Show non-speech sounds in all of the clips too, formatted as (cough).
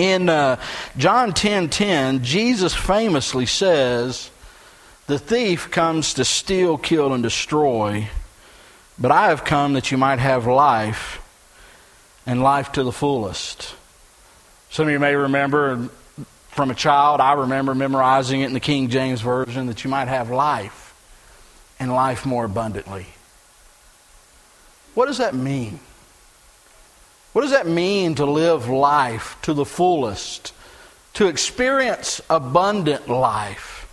In uh, John 10 10, Jesus famously says, The thief comes to steal, kill, and destroy, but I have come that you might have life and life to the fullest. Some of you may remember from a child, I remember memorizing it in the King James Version, that you might have life and life more abundantly. What does that mean? What does that mean to live life to the fullest? To experience abundant life?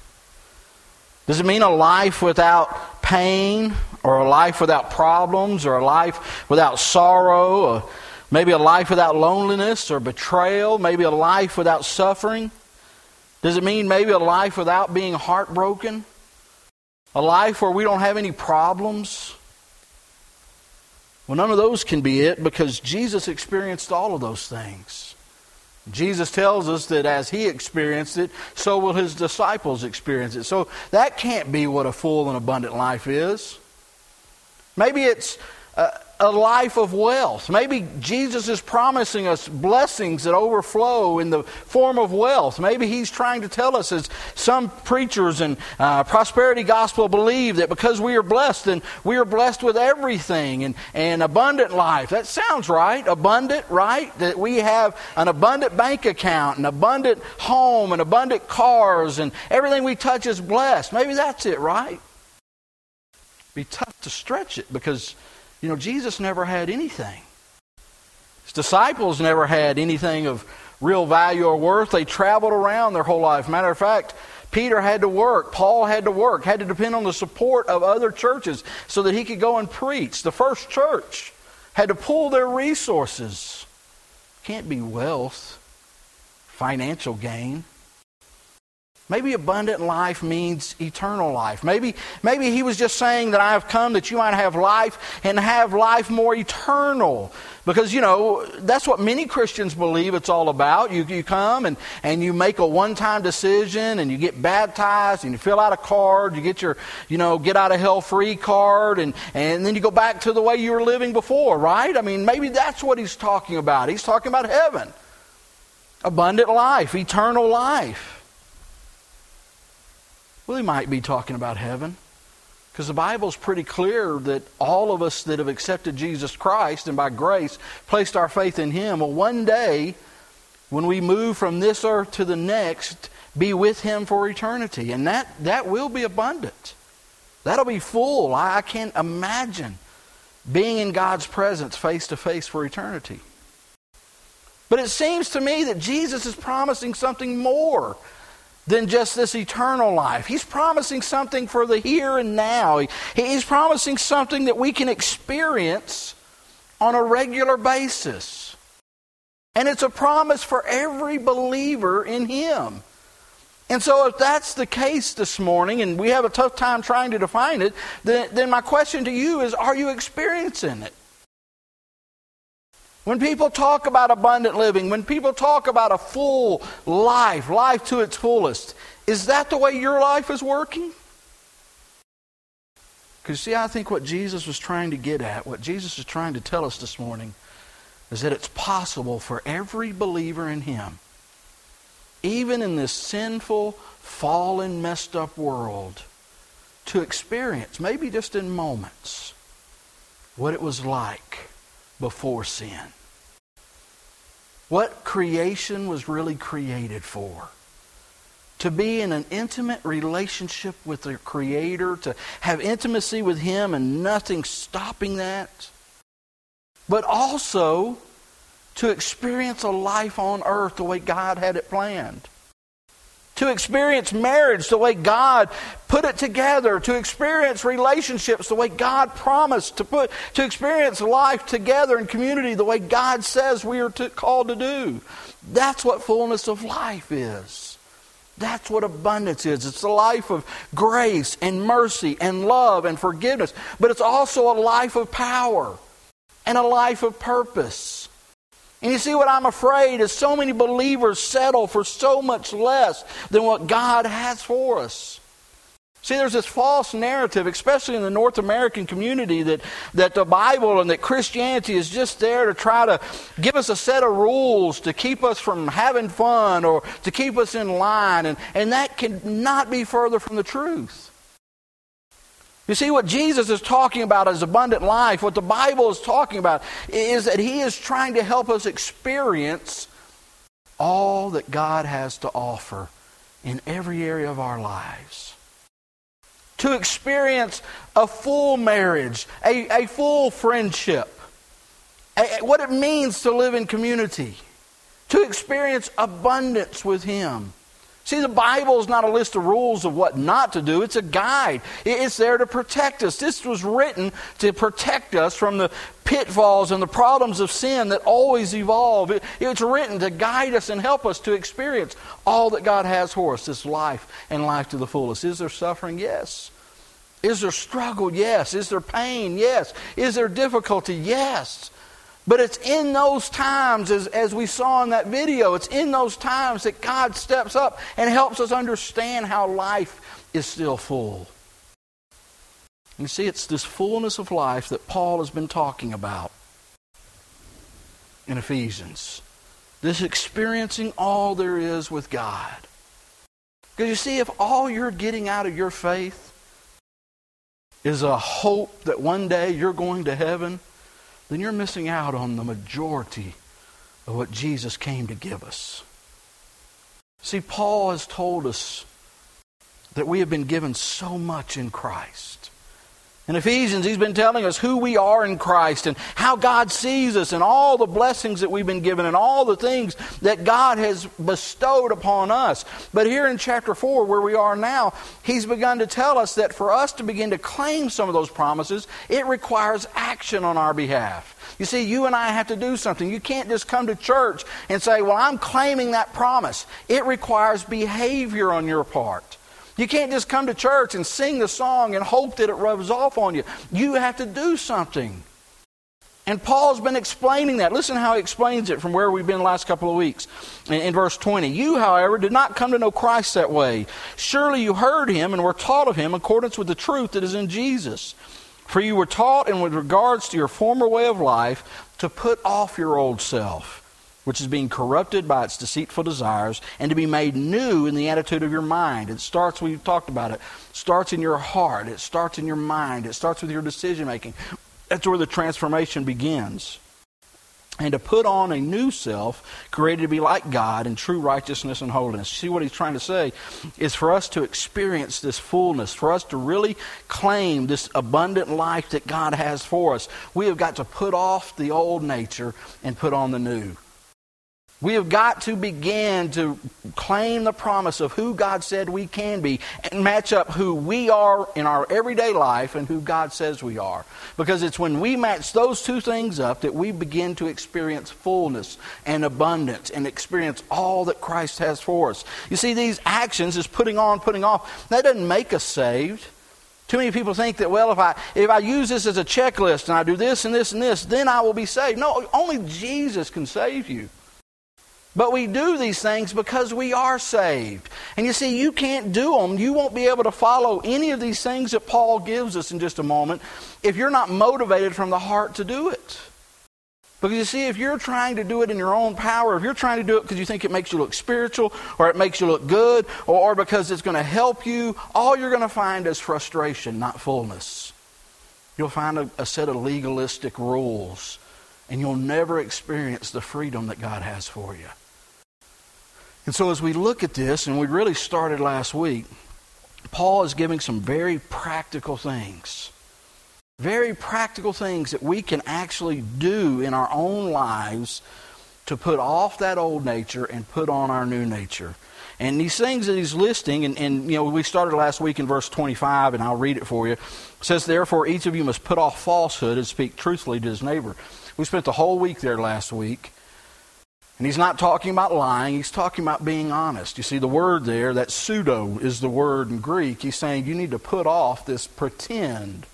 Does it mean a life without pain, or a life without problems, or a life without sorrow, or maybe a life without loneliness or betrayal, maybe a life without suffering? Does it mean maybe a life without being heartbroken? A life where we don't have any problems? Well, none of those can be it because Jesus experienced all of those things. Jesus tells us that as he experienced it, so will his disciples experience it. So that can't be what a full and abundant life is. Maybe it's uh, a life of wealth. Maybe Jesus is promising us blessings that overflow in the form of wealth. Maybe he's trying to tell us, as some preachers and uh, prosperity gospel believe, that because we are blessed, then we are blessed with everything and, and abundant life. That sounds right. Abundant, right? That we have an abundant bank account, an abundant home, and abundant cars, and everything we touch is blessed. Maybe that's it, right? Be tough to stretch it because you know, Jesus never had anything. His disciples never had anything of real value or worth. They traveled around their whole life. Matter of fact, Peter had to work. Paul had to work, had to depend on the support of other churches so that he could go and preach. The first church had to pull their resources. Can't be wealth, financial gain. Maybe abundant life means eternal life. Maybe, maybe he was just saying that I have come that you might have life and have life more eternal. Because, you know, that's what many Christians believe it's all about. You, you come and, and you make a one time decision and you get baptized and you fill out a card, you get your, you know, get out of hell free card and, and then you go back to the way you were living before, right? I mean, maybe that's what he's talking about. He's talking about heaven, abundant life, eternal life. Well, he might be talking about heaven. Because the Bible's pretty clear that all of us that have accepted Jesus Christ and by grace placed our faith in Him will one day, when we move from this earth to the next, be with Him for eternity. And that, that will be abundant. That'll be full. I, I can't imagine being in God's presence face to face for eternity. But it seems to me that Jesus is promising something more than just this eternal life. He's promising something for the here and now. He's promising something that we can experience on a regular basis. And it's a promise for every believer in Him. And so, if that's the case this morning, and we have a tough time trying to define it, then, then my question to you is are you experiencing it? When people talk about abundant living, when people talk about a full life, life to its fullest, is that the way your life is working? Because, see, I think what Jesus was trying to get at, what Jesus is trying to tell us this morning, is that it's possible for every believer in Him, even in this sinful, fallen, messed up world, to experience, maybe just in moments, what it was like before sin what creation was really created for. To be in an intimate relationship with the Creator, to have intimacy with Him and nothing stopping that. But also to experience a life on earth the way God had it planned to experience marriage the way God put it together, to experience relationships the way God promised, to put to experience life together in community the way God says we are to, called to do. That's what fullness of life is. That's what abundance is. It's a life of grace and mercy and love and forgiveness, but it's also a life of power and a life of purpose. And you see what I'm afraid is so many believers settle for so much less than what God has for us. See, there's this false narrative, especially in the North American community, that, that the Bible and that Christianity is just there to try to give us a set of rules to keep us from having fun or to keep us in line. And, and that cannot be further from the truth. You see, what Jesus is talking about is abundant life. What the Bible is talking about is that He is trying to help us experience all that God has to offer in every area of our lives. To experience a full marriage, a, a full friendship, a, what it means to live in community, to experience abundance with Him See, the Bible is not a list of rules of what not to do, it's a guide. It's there to protect us. This was written to protect us from the pitfalls and the problems of sin that always evolve. It's written to guide us and help us to experience all that God has for us this life and life to the fullest. Is there suffering? Yes. Is there struggle? Yes. Is there pain? Yes. Is there difficulty? Yes. But it's in those times, as, as we saw in that video, it's in those times that God steps up and helps us understand how life is still full. You see, it's this fullness of life that Paul has been talking about in Ephesians. This experiencing all there is with God. Because you see, if all you're getting out of your faith is a hope that one day you're going to heaven, then you're missing out on the majority of what Jesus came to give us. See, Paul has told us that we have been given so much in Christ. In Ephesians, he's been telling us who we are in Christ and how God sees us and all the blessings that we've been given and all the things that God has bestowed upon us. But here in chapter 4, where we are now, he's begun to tell us that for us to begin to claim some of those promises, it requires action on our behalf. You see, you and I have to do something. You can't just come to church and say, Well, I'm claiming that promise. It requires behavior on your part. You can't just come to church and sing the song and hope that it rubs off on you. You have to do something. And Paul's been explaining that. Listen how he explains it from where we've been the last couple of weeks. In, in, verse 20. You, however, did not come to know Christ that way. Surely you heard him and were taught of him in accordance with the truth that is in Jesus. For you were taught in with regards to your former way of life to put off your old self which is being corrupted by its deceitful desires, and to be made new in the attitude of your mind. It starts, we've talked about it, starts in your heart, it starts in your mind, it starts with your decision making. That's where the transformation begins. And to put on a new self, created to be like God in true righteousness and holiness. See what he's trying to say is for us to experience this fullness, for us to really claim this abundant life that God has for us. We have got to put off the old nature and put on the new. We have got to begin to claim the promise of who God said we can be and match up who we are in our everyday life and who God says we are. Because it's when we match those two things up that we begin to experience fullness and abundance and experience all that Christ has for us. You see, these actions is putting on, putting off. That doesn't make us saved. Too many people think that, well, if I, if I use this as a checklist and I do this and this and this, then I will be saved. No, only Jesus can save you. But we do these things because we are saved. And you see, you can't do them. You won't be able to follow any of these things that Paul gives us in just a moment if you're not motivated from the heart to do it. Because you see, if you're trying to do it in your own power, if you're trying to do it because you think it makes you look spiritual or it makes you look good or, or because it's going to help you, all you're going to find is frustration, not fullness. You'll find a, a set of legalistic rules and you'll never experience the freedom that God has for you. And so, as we look at this, and we really started last week, Paul is giving some very practical things. Very practical things that we can actually do in our own lives to put off that old nature and put on our new nature. And these things that he's listing, and, and, you know, we started last week in verse 25, and I'll read it for you. It says, Therefore, each of you must put off falsehood and speak truthfully to his neighbor. We spent the whole week there last week. And he's not talking about lying, he's talking about being honest. You see, the word there, that pseudo is the word in Greek. He's saying you need to put off this pretend,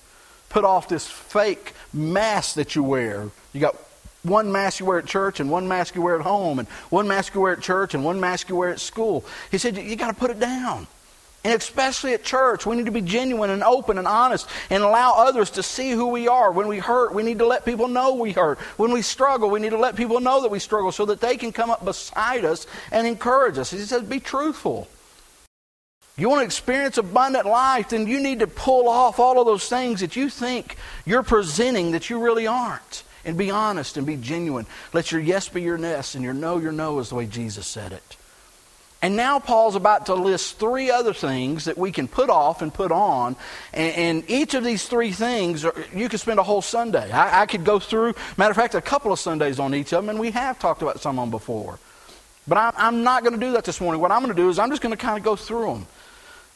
put off this fake mask that you wear. You got one mask you wear at church and one mask you wear at home and one mask you wear at church and one mask you wear at school. He said you got to put it down. And especially at church, we need to be genuine and open and honest and allow others to see who we are. When we hurt, we need to let people know we hurt. When we struggle, we need to let people know that we struggle so that they can come up beside us and encourage us. He says, be truthful. You want to experience abundant life, then you need to pull off all of those things that you think you're presenting that you really aren't. And be honest and be genuine. Let your yes be your yes and your no, your no is the way Jesus said it. And now Paul's about to list three other things that we can put off and put on. And, and each of these three things, are, you could spend a whole Sunday. I, I, could go through, matter of fact, a couple of Sundays on each of them, and we have talked about some of them before. But I, I'm not going to do that this morning. What I'm going to do is I'm just going to kind of go through them.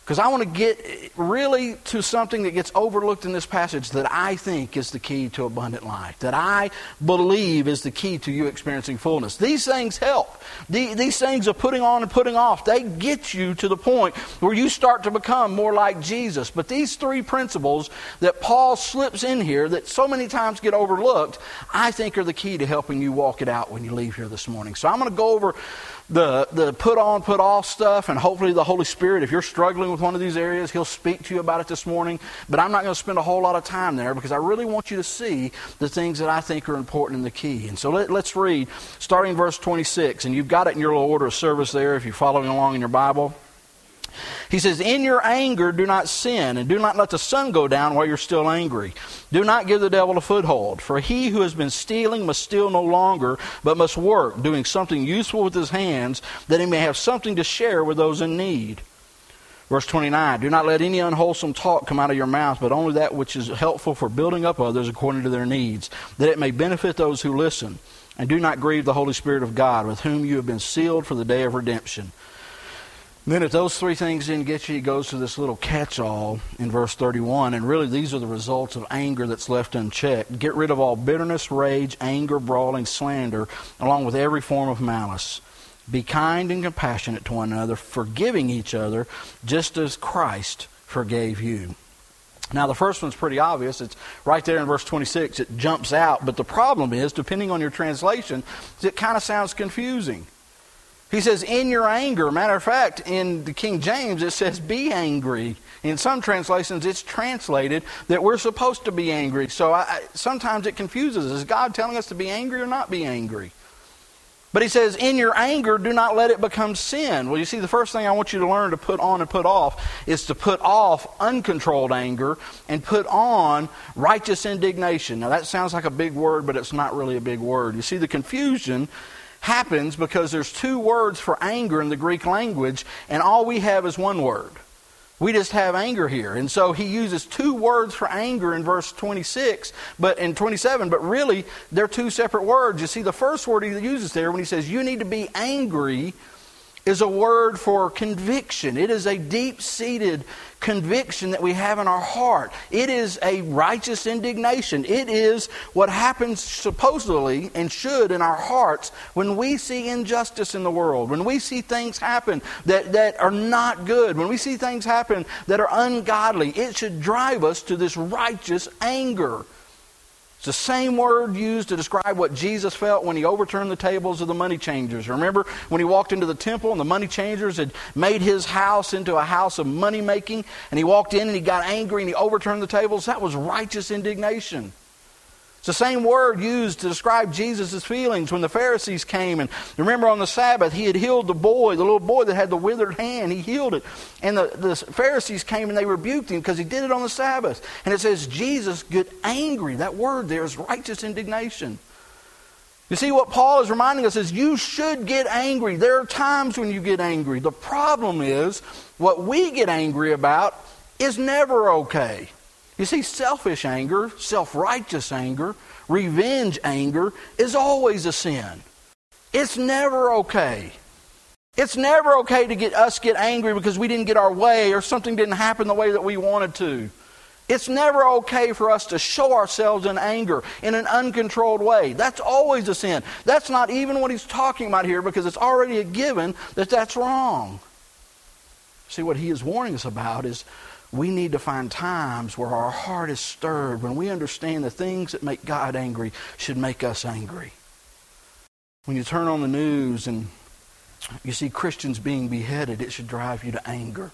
Because I want to get eh, really to something that gets overlooked in this passage that I think is the key to abundant life, that I believe is the key to you experiencing fullness. These things help. These things of putting on and putting off, they get you to the point where you start to become more like Jesus. But these three principles that Paul slips in here that so many times get overlooked, I think are the key to helping you walk it out when you leave here this morning. So I'm going to go over the, the put on, put off stuff, and hopefully the Holy Spirit, if you're struggling with one of these areas, He'll speak to you about it this morning. But I'm not going to spend a whole lot of time there because I really want you to see the things that I think are important in the key. And so let, let's read, starting verse 26, and you've got it in your little order of service there if you're following along in your Bible. He says, In your anger, do not sin, and do not let the sun go down while you're still angry. Do not give the devil a foothold, for he who has been stealing must steal no longer, but must work, doing something useful with his hands, that he may have something to share with those in need. Verse 29 Do not let any unwholesome talk come out of your mouth, but only that which is helpful for building up others according to their needs, that it may benefit those who listen. And do not grieve the Holy Spirit of God, with whom you have been sealed for the day of redemption. Then, if those three things didn't get you, he goes to this little catch all in verse 31. And really, these are the results of anger that's left unchecked. Get rid of all bitterness, rage, anger, brawling, slander, along with every form of malice. Be kind and compassionate to one another, forgiving each other, just as Christ forgave you. Now, the first one's pretty obvious. It's right there in verse 26. It jumps out. But the problem is, depending on your translation, it kind of sounds confusing. He says, in your anger. Matter of fact, in the King James, it says, be angry. In some translations, it's translated that we're supposed to be angry. So I, sometimes it confuses us. Is God telling us to be angry or not be angry? But he says, in your anger, do not let it become sin. Well, you see, the first thing I want you to learn to put on and put off is to put off uncontrolled anger and put on righteous indignation. Now, that sounds like a big word, but it's not really a big word. You see, the confusion happens because there's two words for anger in the Greek language, and all we have is one word. We just have anger here. And so he uses two words for anger in verse 26, but in 27, but really they're two separate words. You see, the first word he uses there when he says you need to be angry is a word for conviction. It is a deep seated conviction that we have in our heart. It is a righteous indignation. It is what happens supposedly and should in our hearts when we see injustice in the world, when we see things happen that, that are not good, when we see things happen that are ungodly. It should drive us to this righteous anger. The same word used to describe what Jesus felt when he overturned the tables of the money changers. Remember when he walked into the temple and the money changers had made his house into a house of money making and he walked in and he got angry and he overturned the tables? That was righteous indignation. The same word used to describe Jesus' feelings when the Pharisees came. And remember on the Sabbath, he had healed the boy, the little boy that had the withered hand. He healed it. And the, the Pharisees came and they rebuked him because he did it on the Sabbath. And it says, Jesus get angry. That word there is righteous indignation. You see, what Paul is reminding us is you should get angry. There are times when you get angry. The problem is, what we get angry about is never okay. You see, selfish anger, self righteous anger, revenge anger is always a sin. It's never okay. It's never okay to get us get angry because we didn't get our way or something didn't happen the way that we wanted to. It's never okay for us to show ourselves in anger in an uncontrolled way. That's always a sin. That's not even what he's talking about here because it's already a given that that's wrong. See, what he is warning us about is we need to find times where our heart is stirred when we understand the things that make God angry should make us angry. When you turn on the news and you see Christians being beheaded, it should drive you to anger.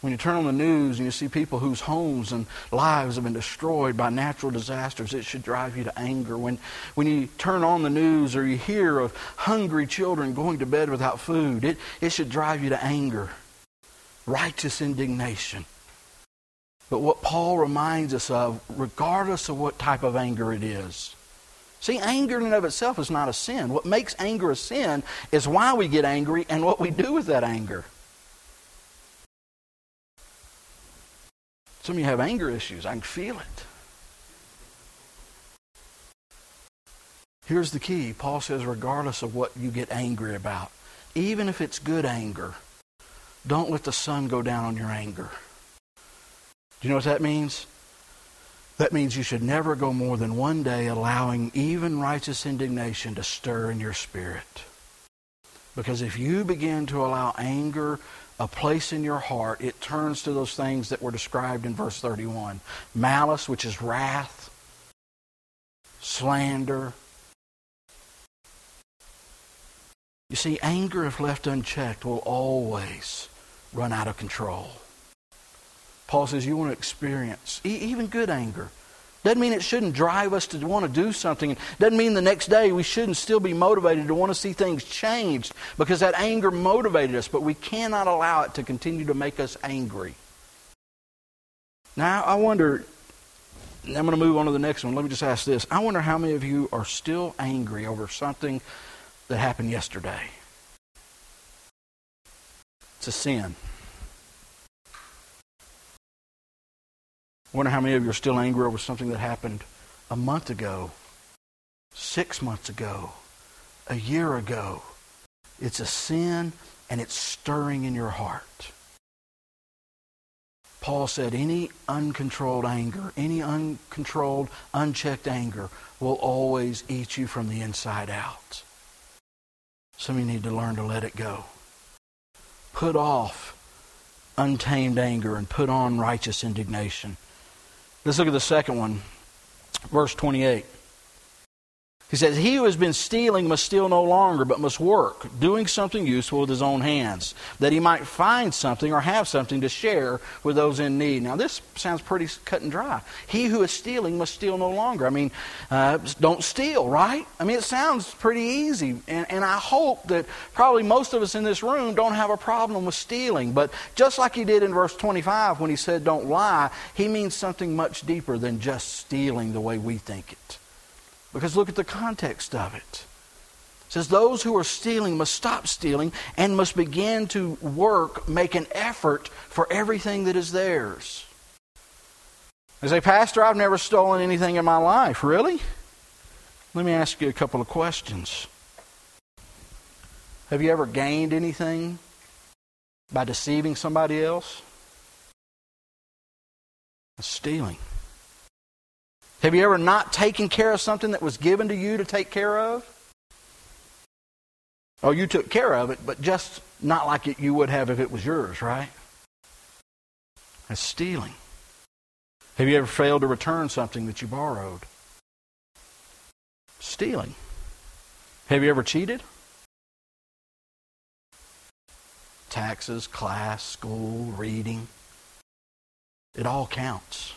When you turn on the news and you see people whose homes and lives have been destroyed by natural disasters, it should drive you to anger. When, when you turn on the news or you hear of hungry children going to bed without food, it, it should drive you to anger, righteous indignation. But what Paul reminds us of, regardless of what type of anger it is, See, anger in and of itself is not a sin. What makes anger a sin is why we get angry and what we do with that anger. Some of you have anger issues. I can feel it. Here's the key Paul says, regardless of what you get angry about, even if it's good anger, don't let the sun go down on your anger. Do you know what that means? That means you should never go more than one day allowing even righteous indignation to stir in your spirit. Because if you begin to allow anger a place in your heart, it turns to those things that were described in verse 31 malice, which is wrath, slander. You see, anger, if left unchecked, will always run out of control. Paul says you want to experience even good anger. Doesn't mean it shouldn't drive us to want to do something. Doesn't mean the next day we shouldn't still be motivated to want to see things changed because that anger motivated us, but we cannot allow it to continue to make us angry. Now, I wonder, I'm going to move on to the next one. Let me just ask this. I wonder how many of you are still angry over something that happened yesterday? It's a sin. I wonder how many of you are still angry over something that happened a month ago, six months ago, a year ago. It's a sin and it's stirring in your heart. Paul said any uncontrolled anger, any uncontrolled, unchecked anger will always eat you from the inside out. Some of you need to learn to let it go. Put off untamed anger and put on righteous indignation. Let's look at the second one, verse 28. He says, He who has been stealing must steal no longer, but must work, doing something useful with his own hands, that he might find something or have something to share with those in need. Now, this sounds pretty cut and dry. He who is stealing must steal no longer. I mean, uh, don't steal, right? I mean, it sounds pretty easy. And, and I hope that probably most of us in this room don't have a problem with stealing. But just like he did in verse 25 when he said, Don't lie, he means something much deeper than just stealing the way we think it. Because look at the context of it. It says, Those who are stealing must stop stealing and must begin to work, make an effort for everything that is theirs. I say, Pastor, I've never stolen anything in my life. Really? Let me ask you a couple of questions. Have you ever gained anything by deceiving somebody else? Stealing. Have you ever not taken care of something that was given to you to take care of? Oh, you took care of it, but just not like it, you would have if it was yours, right? That's stealing. Have you ever failed to return something that you borrowed? Stealing. Have you ever cheated? Taxes, class, school, reading. It all counts.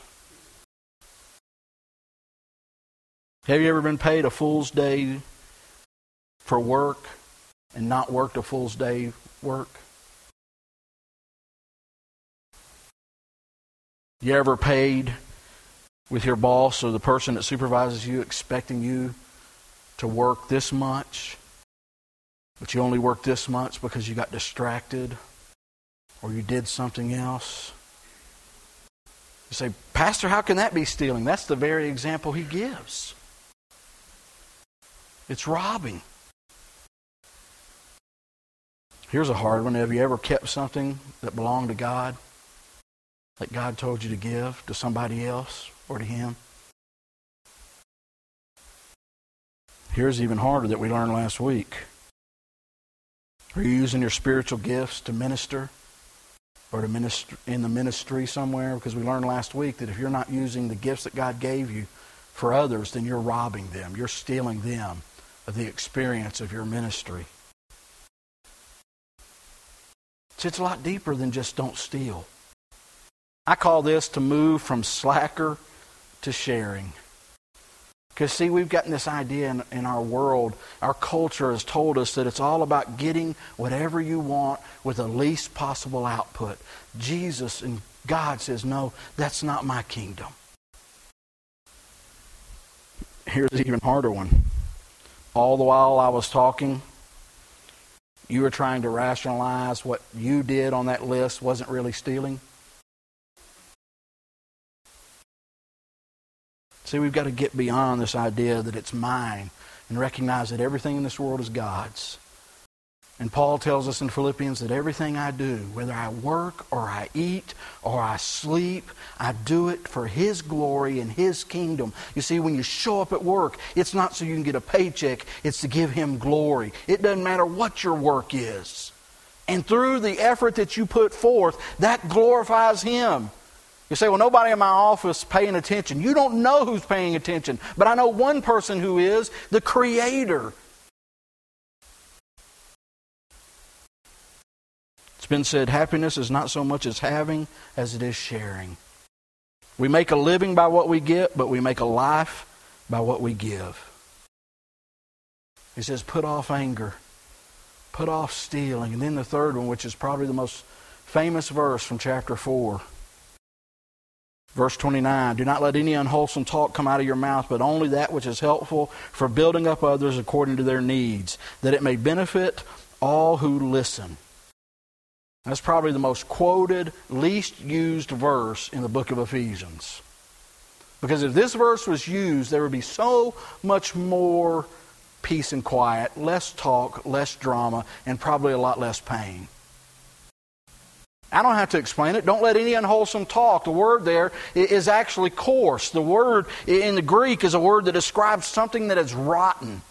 Have you ever been paid a fool's day for work and not worked a fool's day work? You ever paid with your boss or the person that supervises you expecting you to work this much, but you only work this much because you got distracted or you did something else? You say, Pastor, how can that be stealing? That's the very example he gives. It's robbing. Here's a hard one. Have you ever kept something that belonged to God that God told you to give to somebody else or to Him? Here's even harder that we learned last week. Are you using your spiritual gifts to minister or to minister in the ministry somewhere? Because we learned last week that if you're not using the gifts that God gave you for others, then you're robbing them. You're stealing them of the experience of your ministry. It's a lot deeper than just don't steal. I call this to move from slacker to sharing. Because, see, we've gotten this idea in, in, our world, our culture has told us that it's all about getting whatever you want with the least possible output. Jesus and God says, no, that's not my kingdom. Here's an even harder one. All the while I was talking, you were trying to rationalize what you did on that list wasn't really stealing. See, we've got to get beyond this idea that it's mine and recognize that everything in this world is God's. And Paul tells us in Philippians that everything I do, whether I work or I eat or I sleep, I do it for His glory and His kingdom. You see, when you show up at work, it's not so you can get a paycheck, it's to give Him glory. It doesn't matter what your work is. And through the effort that you put forth, that glorifies Him. You say, well, nobody in my office paying attention. You don't know who's paying attention, but I know one person who is the Creator. It's been said happiness is not so much as having as it is sharing. We make a living by what we get, but we make a life by what we give. He says, put off anger, put off stealing. And then the third one, which is probably the most famous verse from chapter 4. Verse 29 Do not let any unwholesome talk come out of your mouth, but only that which is helpful for building up others according to their needs, that it may benefit all who listen. That's probably the most quoted, least used verse in the book of Ephesians. Because if this verse was used, there would be so much more peace and quiet, less talk, less drama, and probably a lot less pain. I don't have to explain it. Don't let any unwholesome talk. The word there is actually coarse. The word in the Greek is a word that describes something that is rotten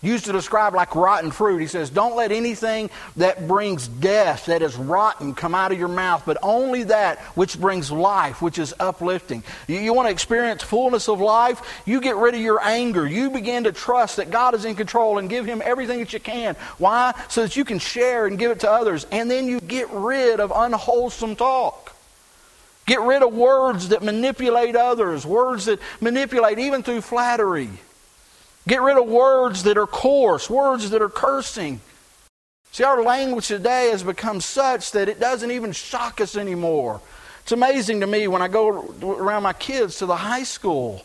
used to describe like rotten fruit. He says, Don't let anything that brings death, that is rotten, come out of your mouth, but only that which brings life, which is uplifting. You, you, want to experience fullness of life? You get rid of your anger. You begin to trust that God is in control and give Him everything that you can. Why? So that you can share and give it to others. And then you get rid of unwholesome talk. Get rid of words that manipulate others, words that manipulate even through flattery. Get rid of words that are coarse, words that are cursing. See, our language today has become such that it doesn't even shock us anymore. It's amazing to me when I go around my kids to the high school.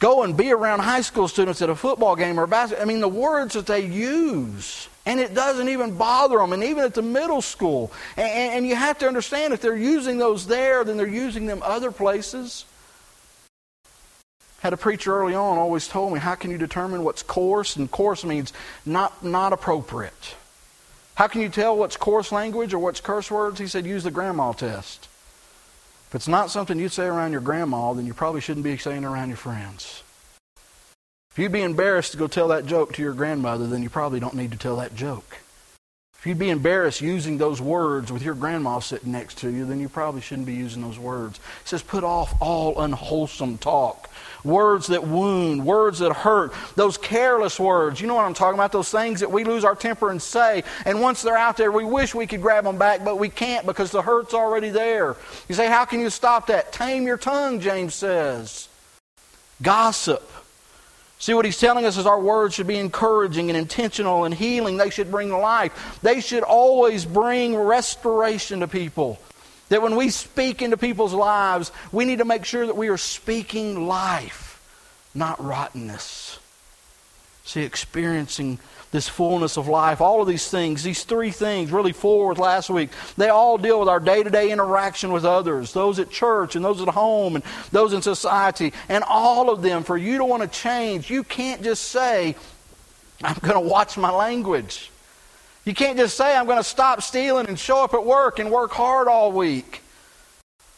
Go and be around high school students at a football game or a basketball. I mean, the words that they use, and it doesn't even bother them, and even at the middle school. And, and you have to understand if they're using those there, then they're using them other places. Had a preacher early on always told me, How can you determine what's coarse? And coarse means not, not appropriate. How can you tell what's coarse language or what's curse words? He said, Use the grandma test. If it's not something you'd say around your grandma, then you probably shouldn't be saying it around your friends. If you'd be embarrassed to go tell that joke to your grandmother, then you probably don't need to tell that joke. If you'd be embarrassed using those words with your grandma sitting next to you, then you probably shouldn't be using those words. It says, put off all unwholesome talk words that wound, words that hurt, those careless words. You know what I'm talking about? Those things that we lose our temper and say. And once they're out there, we wish we could grab them back, but we can't because the hurt's already there. You say, How can you stop that? Tame your tongue, James says. Gossip. See, what he's telling us is our words should be encouraging and intentional and healing. They should bring life. They should always bring restoration to people. That when we speak into people's lives, we need to make sure that we are speaking life, not rottenness. See, experiencing this fullness of life, all of these things, these three things, really four with last week, they all deal with our day to day interaction with others, those at church and those at home and those in society. And all of them, for you to want to change, you can't just say, I'm going to watch my language. You can't just say, I'm going to stop stealing and show up at work and work hard all week.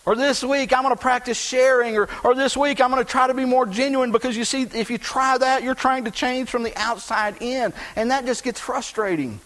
Or this week, I'm going to practice sharing. Or, or this week, I'm going to try to be more genuine because you see, if you try that, you're trying to change from the outside in. And that just gets frustrating.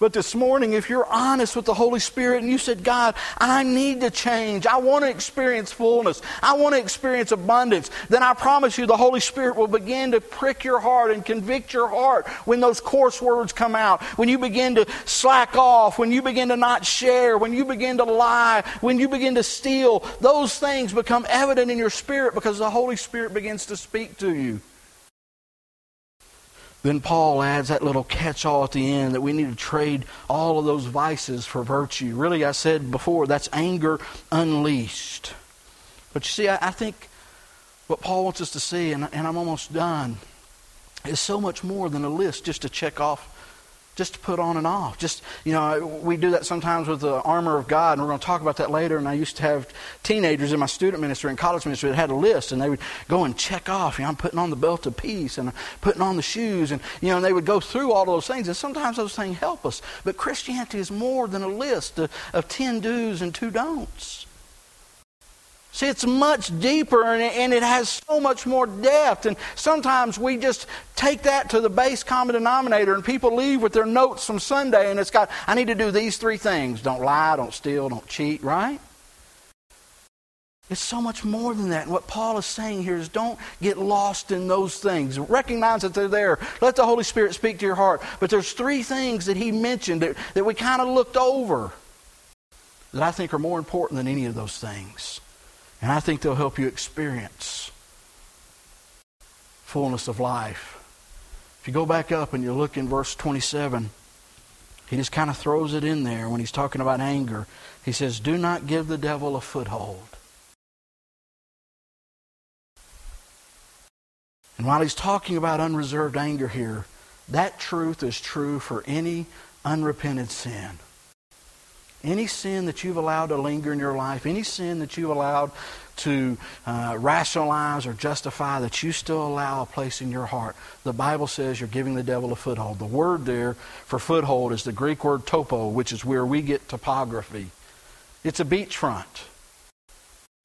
But this morning, if you're honest with the Holy Spirit and you said, God, I need to change, I want to experience fullness, I want to experience abundance, then I promise you the Holy Spirit will begin to prick your heart and convict your heart when those coarse words come out, when you begin to slack off, when you begin to not share, when you begin to lie, when you begin to steal. Those things become evident in your spirit because the Holy Spirit begins to speak to you. Then Paul adds that little catch all at the end that we need to trade all of those vices for virtue. Really, I said before, that's anger unleashed. But you see, I, I think what Paul wants us to see, and, and I'm almost done, is so much more than a list just to check off just to put on and off. Just, you know, we do that sometimes with the armor of God, and we're going to talk about that later. And I used to have teenagers in my student ministry and college ministry that had a list, and they would go and check off. You know, I'm putting on the belt of peace, and I'm putting on the shoes, and, you know, and they would go through all of those things. And sometimes those things help us. But Christianity is more than a list of, of 10 do's and 2 don'ts. See, it's much deeper and it, has so much more depth. And sometimes we just take that to the base common denominator, and people leave with their notes from Sunday, and it's got, I need to do these three things don't lie, don't steal, don't cheat, right? It's so much more than that. And what Paul is saying here is don't get lost in those things. Recognize that they're there. Let the Holy Spirit speak to your heart. But there's three things that he mentioned that, that we kind of looked over that I think are more important than any of those things. And I think they'll help you experience fullness of life. If you go back up and you look in verse 27, he just kind of throws it in there when he's talking about anger. He says, Do not give the devil a foothold. And while he's talking about unreserved anger here, that truth is true for any unrepented sin. Any sin that you've allowed to linger in your life, any sin that you've allowed to uh, rationalize or justify that you still allow a place in your heart, the Bible says you're giving the devil a foothold. The word there for foothold is the Greek word topo, which is where we get topography. It's a beachfront.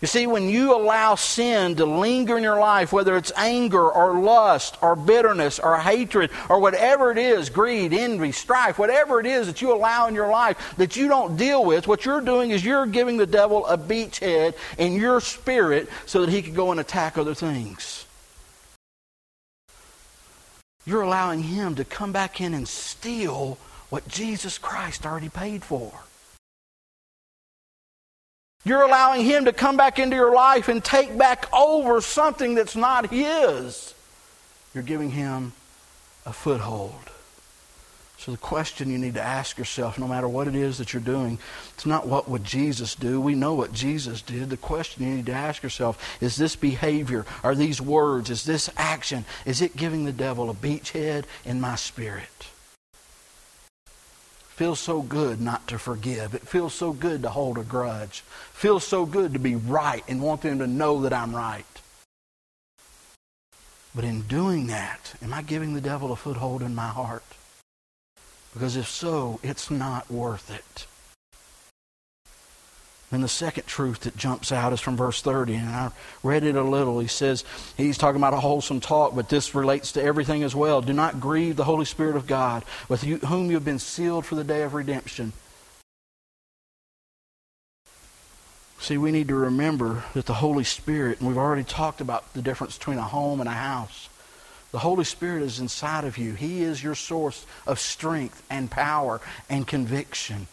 You see, when you allow sin to linger in your life, whether it's anger or lust or bitterness or hatred or whatever it is, greed, envy, strife, whatever it is that you allow in your life that you don't deal with, what you're doing is you're giving the devil a beachhead in your spirit so that he can go and attack other things. You're allowing him to come back in and steal what Jesus Christ already paid for. You're allowing Him to come back into your life and take back over something that's not His. You're giving Him a foothold. So the question you need to ask yourself, no matter what it is that you're doing, it's not what would Jesus do. We know what Jesus did. The question you need to ask yourself is this behavior, are these words, is this action, is it giving the devil a beachhead in my spirit? Feels so good not to forgive. It feels so good to hold a grudge. It feels so good to be right and want them to know that I'm right. But in doing that, am I giving the devil a foothold in my heart? Because if so, it's not worth it. And the second truth that jumps out is from verse 30, and I read it a little. He says, he's talking about a wholesome talk, but this relates to everything as well. Do not grieve the Holy Spirit of God, with you, whom you have been sealed for the day of redemption. See, we need to remember that the Holy Spirit, and we've already talked about the difference between a home and a house. The Holy Spirit is inside of you. He is your source of strength and power and conviction.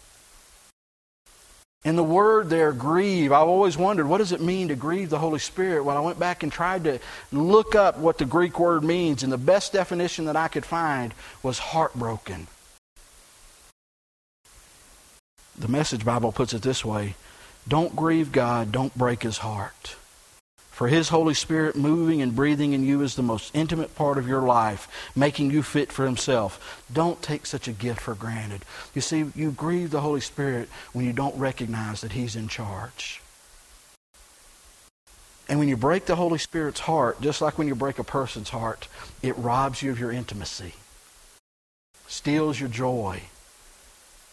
And the word there, grieve, I've always wondered, what does it mean to grieve the Holy Spirit? Well, I went back and tried to look up what the Greek word means, and the best definition that I could find was heartbroken. The Message Bible puts it this way Don't grieve God, don't break his heart. For His Holy Spirit moving and breathing in you is the most intimate part of your life, making you fit for Himself. Don't take such a gift for granted. You see, you grieve the Holy Spirit when you don't recognize that He's in charge. And when you break the Holy Spirit's heart, just like when you break a person's heart, it robs you of your intimacy, steals your joy.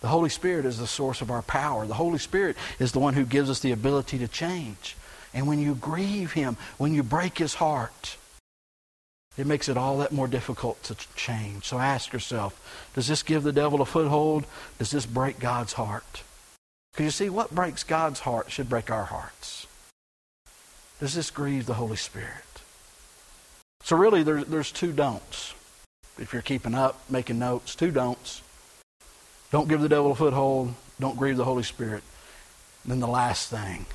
The Holy Spirit is the source of our power. The Holy Spirit is the one who gives us the ability to change. And when you grieve him, when you break his heart, it makes it all that more difficult to change. So ask yourself does this give the devil a foothold? Does this break God's heart? Because you see, what breaks God's heart should break our hearts. Does this grieve the Holy Spirit? So, really, there, there's two don'ts. If you're keeping up, making notes, two don'ts. Don't give the devil a foothold. Don't grieve the Holy Spirit. And then the last thing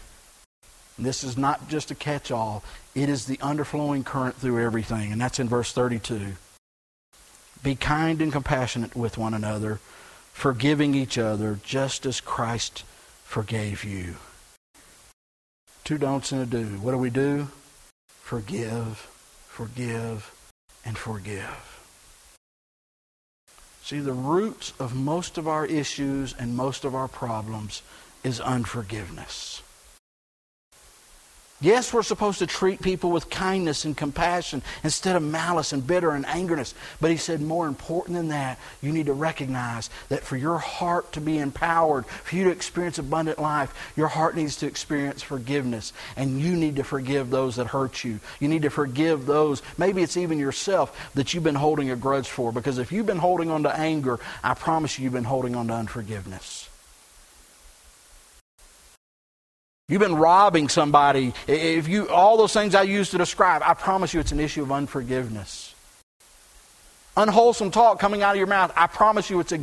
this is not just a catch all, it is the underflowing current through everything. And that's in verse 32. Be kind and compassionate with one another, forgiving each other, just as Christ forgave you. Two don'ts and a do. What do we do? Forgive, forgive, and forgive. See, the roots of most of our issues and most of our problems is unforgiveness. Yes, we're supposed to treat people with kindness and compassion instead of malice and bitter and angerness. But he said, more important than that, you need to recognize that for your heart to be empowered, for you to experience abundant life, your heart needs to experience forgiveness. And you need to forgive those that hurt you. You need to forgive those, maybe it's even yourself, that you've been holding a grudge for. Because if you've been holding on to anger, I promise you, you've been holding on to unforgiveness. You've been robbing somebody. If you all those things I used to describe, I promise you it's an issue of unforgiveness. Unwholesome talk coming out of your mouth, I promise you it's a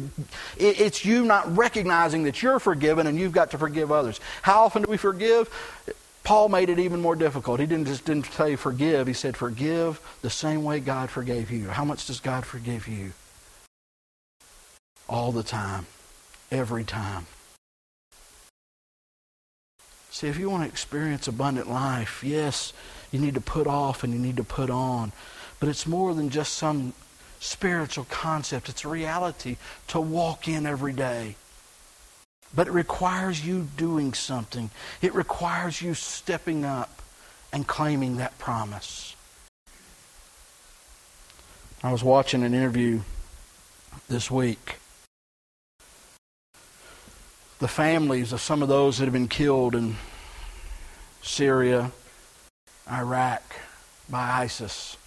it's you not recognizing that you're forgiven and you've got to forgive others. How often do we forgive? Paul made it even more difficult. He didn't just didn't say forgive, he said forgive the same way God forgave you. How much does God forgive you? All the time. Every time. See, if you want to experience abundant life, yes, you need to put off and you need to put on. But it's more than just some spiritual concept, it's a reality to walk in every day. But it requires you doing something, it requires you stepping up and claiming that promise. I was watching an interview this week the families of some of those that have been killed in Syria, Iraq by ISIS.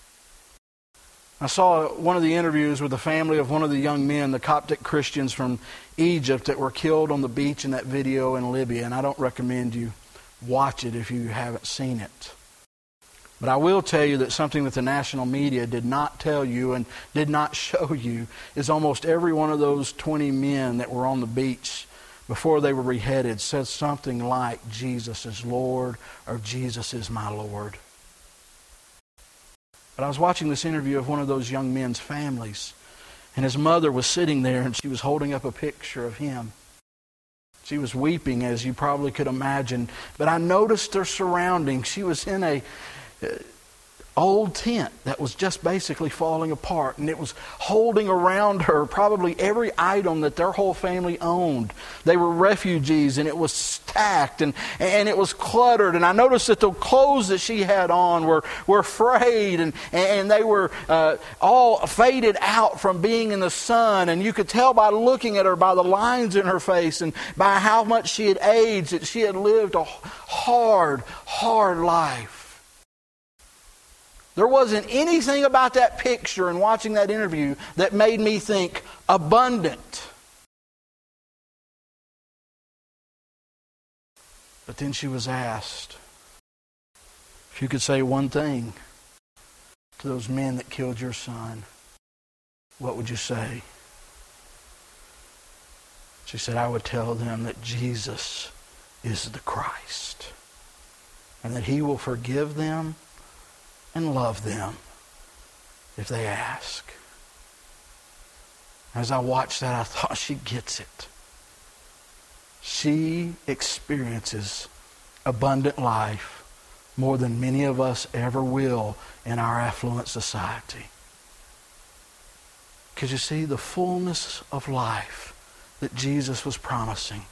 I saw one of the interviews with the family of one of the young men, the Coptic Christians from Egypt that were killed on the beach in that video in Libya, and I don't recommend you watch it if you haven't seen it. But I will tell you that something that the national media did not tell you and did not (laughs) show you is almost every one of those 20 men that were on the beach before they were beheaded said something like, Jesus is Lord or Jesus is my Lord. But I was watching this interview of one of those young men's families, and his mother was sitting there and she was holding up a picture of him. She was weeping, as you probably could imagine. But I noticed her surroundings. She was in a old tent that was just basically falling apart, and it was holding around her probably every item that their whole family owned. They were refugees, and it was stacked and, and it was cluttered. And I noticed that the clothes that she had on were, were frayed, and, and they were uh, all faded out from being in the sun. And you could tell by looking at her, by the lines in her face, and by how much she had aged, that she had lived a hard, hard life. There wasn't anything about that picture and watching that interview that made me think abundant. But then she was asked if you could say one thing to those men that killed your son, what would you say? She said, I would tell them that Jesus is the Christ and that he will forgive them and love them if they ask. As I watched that, I thought (laughs) she gets it. She experiences abundant life more than many of us ever will in our affluent society. Because you see, the fullness of life that Jesus was promising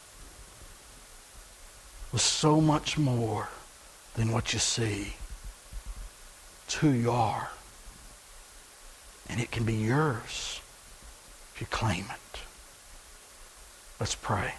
was so much more than what you see. It's who you are. And it can be yours if you claim it. Let's pray.